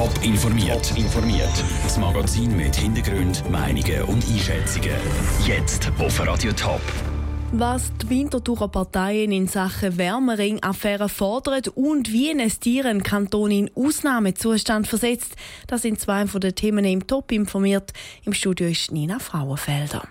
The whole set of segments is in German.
Top informiert. informiert. Das Magazin mit Hintergrund, Meinungen und Einschätzungen. Jetzt auf Radio Top. Was die Winterthurer Parteien in Sachen Wärmering-Affäre fordern und wie ein Tieren Kanton in Ausnahmezustand versetzt, das sind zwei von den Themen im Top informiert. Im Studio ist Nina Frauenfelder.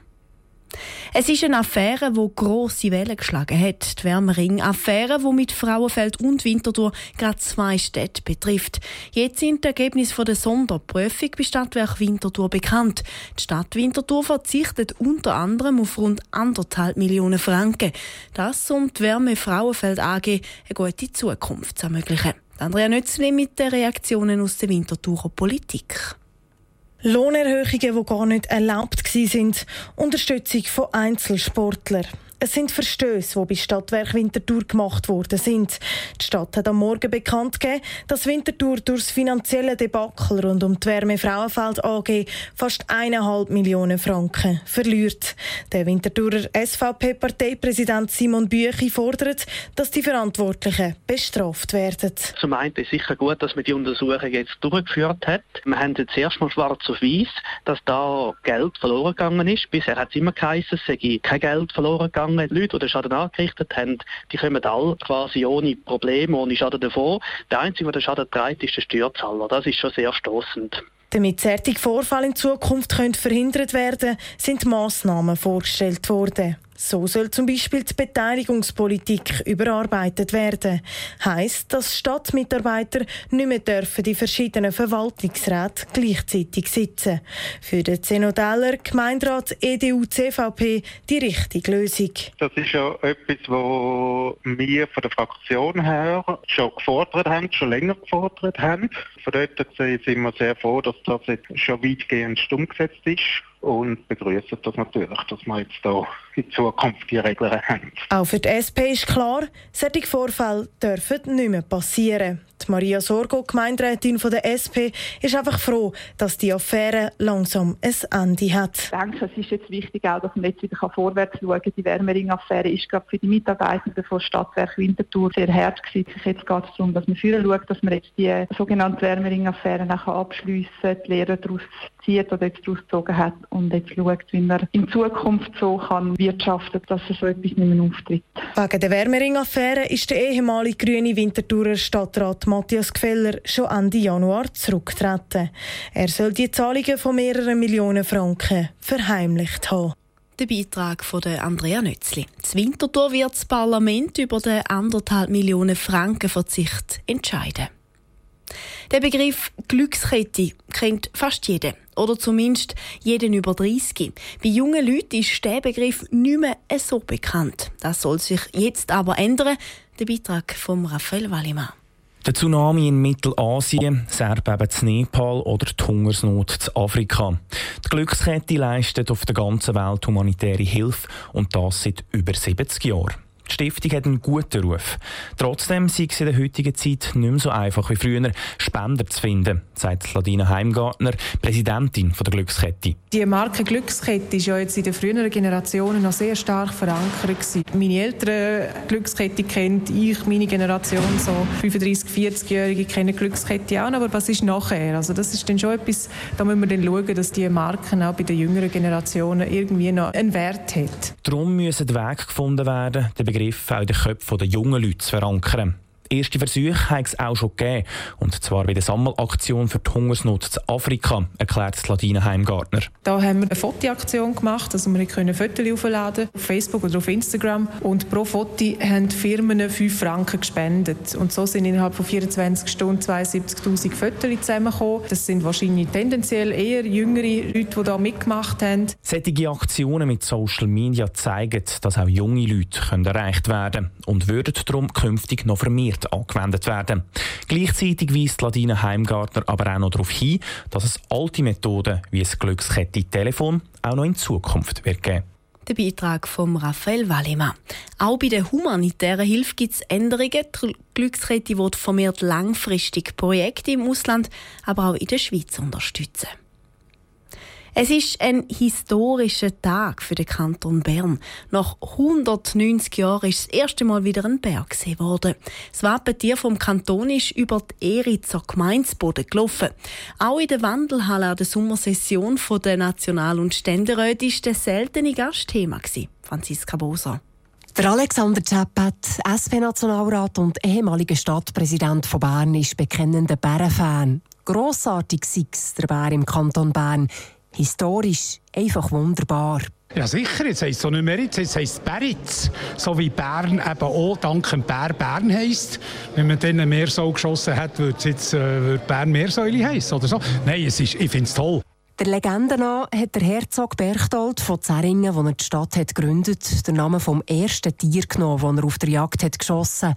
Es ist eine Affäre, die grosse Wellen geschlagen hat. Die Wärmering-Affäre, die mit Frauenfeld und Winterthur gerade zwei Städte betrifft. Jetzt sind die Ergebnisse der Sonderprüfung bei Stadtwerk Winterthur bekannt. Die Stadt Winterthur verzichtet unter anderem auf rund anderthalb Millionen Franken. Das, um die Wärme Frauenfeld AG eine gute Zukunft zu ermöglichen. Andrea Nützli mit den Reaktionen aus der Winterthurer Politik. Lohnerhöhungen, die gar nicht erlaubt waren, Unterstützung von Einzelsportlern. Es sind Verstöße, die bei Stadtwerk Winterthur gemacht worden sind. Die Stadt hat am Morgen bekannt gegeben, dass Winterthur durch das finanzielle Debakel rund um die Wärme Frauenfeld AG fast eineinhalb Millionen Franken verliert. Der Winterthurer SVP-Parteipräsident Simon Büchi fordert, dass die Verantwortlichen bestraft werden. Zum einen ist sicher gut, dass man die Untersuchung jetzt durchgeführt hat. Wir haben jetzt erstmal schwarz auf weiß, dass da Geld verloren gegangen ist. Bisher hat es immer geheißen, es sei kein Geld verloren gegangen gegangen. Leute, die den Schaden angerichtet haben, die kommen alle quasi ohne Probleme, ohne Schaden davor. Der Einzige, der den Schaden trägt, ist der Steuerzahler. Das ist schon sehr stoßend. Damit solche Vorfälle in Zukunft verhindert werden können, sind Massnahmen vorgestellt worden. So soll zum Beispiel die Beteiligungspolitik überarbeitet werden. Heißt, dass Stadtmitarbeiter nicht mehr dürfen die verschiedenen Verwaltungsräte gleichzeitig sitzen. Für den Zenodeller Gemeinderat EDU-CVP die richtige Lösung. Das ist ja etwas, was wir von der Fraktion her schon gefordert haben, schon länger gefordert haben. Von dort sind wir sehr froh, dass das jetzt schon weitgehend umgesetzt ist und begrüßen das natürlich, dass wir jetzt da in Zukunft die Regeln haben. Auch für die SP ist klar, solche Vorfälle dürfen nicht mehr passieren. Die Maria Sorgo, Gemeinderätin der SP, ist einfach froh, dass die Affäre langsam ein Ende hat. Ich denke, es ist jetzt wichtig, auch, dass man jetzt wieder vorwärts schauen kann. Die Wärmering-Affäre ist gerade für die Mitarbeitenden von Stadtwerk Winterthur sehr hart gewesen. Jetzt geht es darum, dass man führen schaut, dass man jetzt die sogenannte Wärmering-Affäre abschliessen kann, die Lehre daraus zieht oder jetzt daraus gezogen hat und jetzt schaut, wie man in Zukunft so kann wirtschaften, dass so etwas nicht mehr auftritt. Wegen der Wärmering-Affäre ist der ehemalige grüne Winterthurer Stadtrat Matthias Gfeller schon Ende Januar zurücktreten. Er soll die Zahlungen von mehreren Millionen Franken verheimlicht haben. Der Beitrag von Andrea Nötzli. Das Winterthur wird das Parlament über den anderthalb Millionen Franken Verzicht entscheiden. Der Begriff Glückskette kennt fast jeder. Oder zumindest jeden über 30. Bei jungen Leuten ist der Begriff nicht mehr so bekannt. Das soll sich jetzt aber ändern. Der Beitrag von Raphael Wallimann. Der Tsunami in Mittelasien, das Erdbeben in Nepal oder die Hungersnot in Afrika. Die Glückskette leistet auf der ganzen Welt humanitäre Hilfe und das seit über 70 Jahren. Die Stiftung hat einen guten Ruf. Trotzdem sei es in der heutigen Zeit nicht mehr so einfach wie früher, Spender zu finden, sagt Ladina Heimgartner, Präsidentin der Glückskette. Die Marke Glückskette ist ja jetzt in den früheren Generationen noch sehr stark verankert. Gewesen. Meine Eltern Glückskette kennt, ich, meine Generation, so 35-, 40-Jährige kennen Glückskette auch, aber was ist nachher? Also das ist dann schon etwas, da müssen wir dann schauen, dass die Marken auch bei den jüngeren Generationen irgendwie noch einen Wert hat. Darum müssen Wege gefunden werden, den Begriff auch in den Köpfen der jungen Leute zu verankern. Erste Versuche hat es auch schon gegeben. Und zwar bei der Sammelaktion für die Hungersnot zu Afrika, erklärt Ladine Heimgartner. Da haben wir eine Fotoaktion gemacht, also wir können Fotos aufladen auf Facebook oder auf Instagram. Und pro Foto haben Firmen 5 Franken gespendet. Und so sind innerhalb von 24 Stunden 72'000 Fotos zusammengekommen. Das sind wahrscheinlich tendenziell eher jüngere Leute, die da mitgemacht haben. Solche Aktionen mit Social Media zeigen, dass auch junge Leute erreicht werden können und würden darum künftig noch vermehrt Projekte angewendet werden. Gleichzeitig weist Ladine Heimgartner aber auch noch darauf hin, dass es alte Methoden wie das Glückskette-Telefon auch noch in Zukunft wird geben. Der Beitrag von Raphael Wallimann. Auch bei der humanitären Hilfe gibt es Änderungen. Die Glückskette wird vermehrt langfristig Projekte im Ausland, aber auch in der Schweiz unterstützen. Es ist ein historischer Tag für den Kanton Bern. Nach 190 Jahren ist das erste Mal wieder ein Berg gesehen worden. Das Wappentier vom Kanton ist über die Eritzer Gemeinsboden gelaufen. Auch in der Wandelhalle an der Sommersession der National- und Ständeräte war das seltene Gastthema. Franziska Boser. Der Alexander Zeppet, SP-Nationalrat und ehemaliger Stadtpräsident von Bern, ist bekennender Bärenfan. Grossartig sei der Bär im Kanton Bern historisch einfach wunderbar. Ja sicher, jetzt heisst es so nicht mehr jetzt, jetzt heisst es Beritz. So wie Bern eben auch dank dem Bär Bern heisst. Wenn man dann mehr so geschossen hat, würde es jetzt äh, würde Bern Meersäule heißen oder so. Nein, es ist, ich finde es toll. Der Legende nach hat der Herzog Berchtold von Zeringen, wo er die Stadt hat gegründet, den Namen vom ersten Tier genommen, das er auf der Jagd hat geschossen.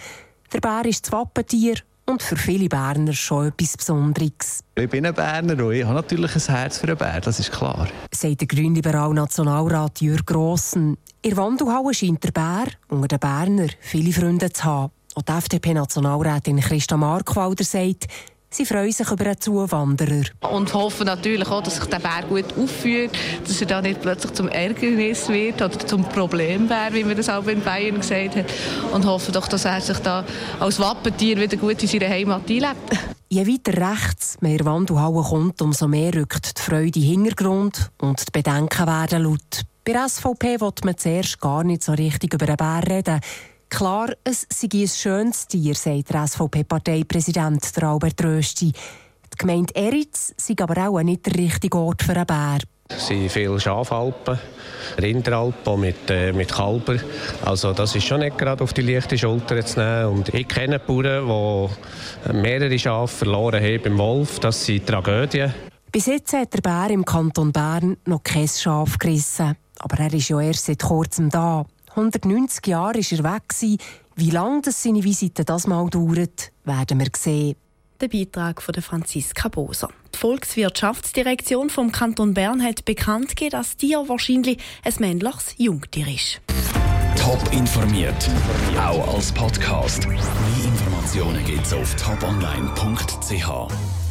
Der Bär ist das Wappentier und für viele Berner schon etwas Besonderes. Ich bin ein Berner und ich habe natürlich ein Herz für einen Bär, das ist klar. Sagt der grünliberal Nationalrat Jürg Grossen. In Wandelhalle scheint der Bär unter den Berner viele Freunde zu haben. Und die FDP-Nationalrätin Christa Markwalder sagt, Sie freuen sich über einen Zuwanderer. Und hoffen natürlich auch, dass sich der Bär gut aufführt, dass er da nicht plötzlich zum Ärgernis wird oder zum Problembär, wie man das auch in Bayern gesagt hat. Und hoffen doch, dass er sich da als Wappentier wieder gut in seiner Heimat einlebt. Je weiter rechts mehr Wandelhalle kommt, umso mehr rückt die Freude in den Hintergrund und die Bedenken werden laut. Bei der SVP will man zuerst gar nicht so richtig über den Bär reden. Klar, es sei ein schönes Tier, sagt der SVP-Parteipräsident Albert Rösti. Die Gemeinde Eritz sei aber auch nicht der richtige Ort für einen Bär. Es sind viele Schafalpen, Rinderalpen mit, äh, mit Kalber. Also das ist schon nicht gerade auf die leichte Schulter zu nehmen. Und ich kenne Bauern, die mehrere Schafe verloren haben beim Wolf. Das sind Tragödien. Bis jetzt hat der Bär im Kanton Bern noch kein Schaf gerissen. Aber er ist ja erst seit kurzem da. 190 Jahre war er weg. Wie lange seine Visite das mal dauert, werden wir sehen. Der Beitrag von Franziska Boser. Die Volkswirtschaftsdirektion vom Kanton Bern hat bekannt gegeben, dass Tier wahrscheinlich ein männliches Jungtier ist. Top informiert, auch als Podcast. Mehr Informationen gibt's auf toponline.ch.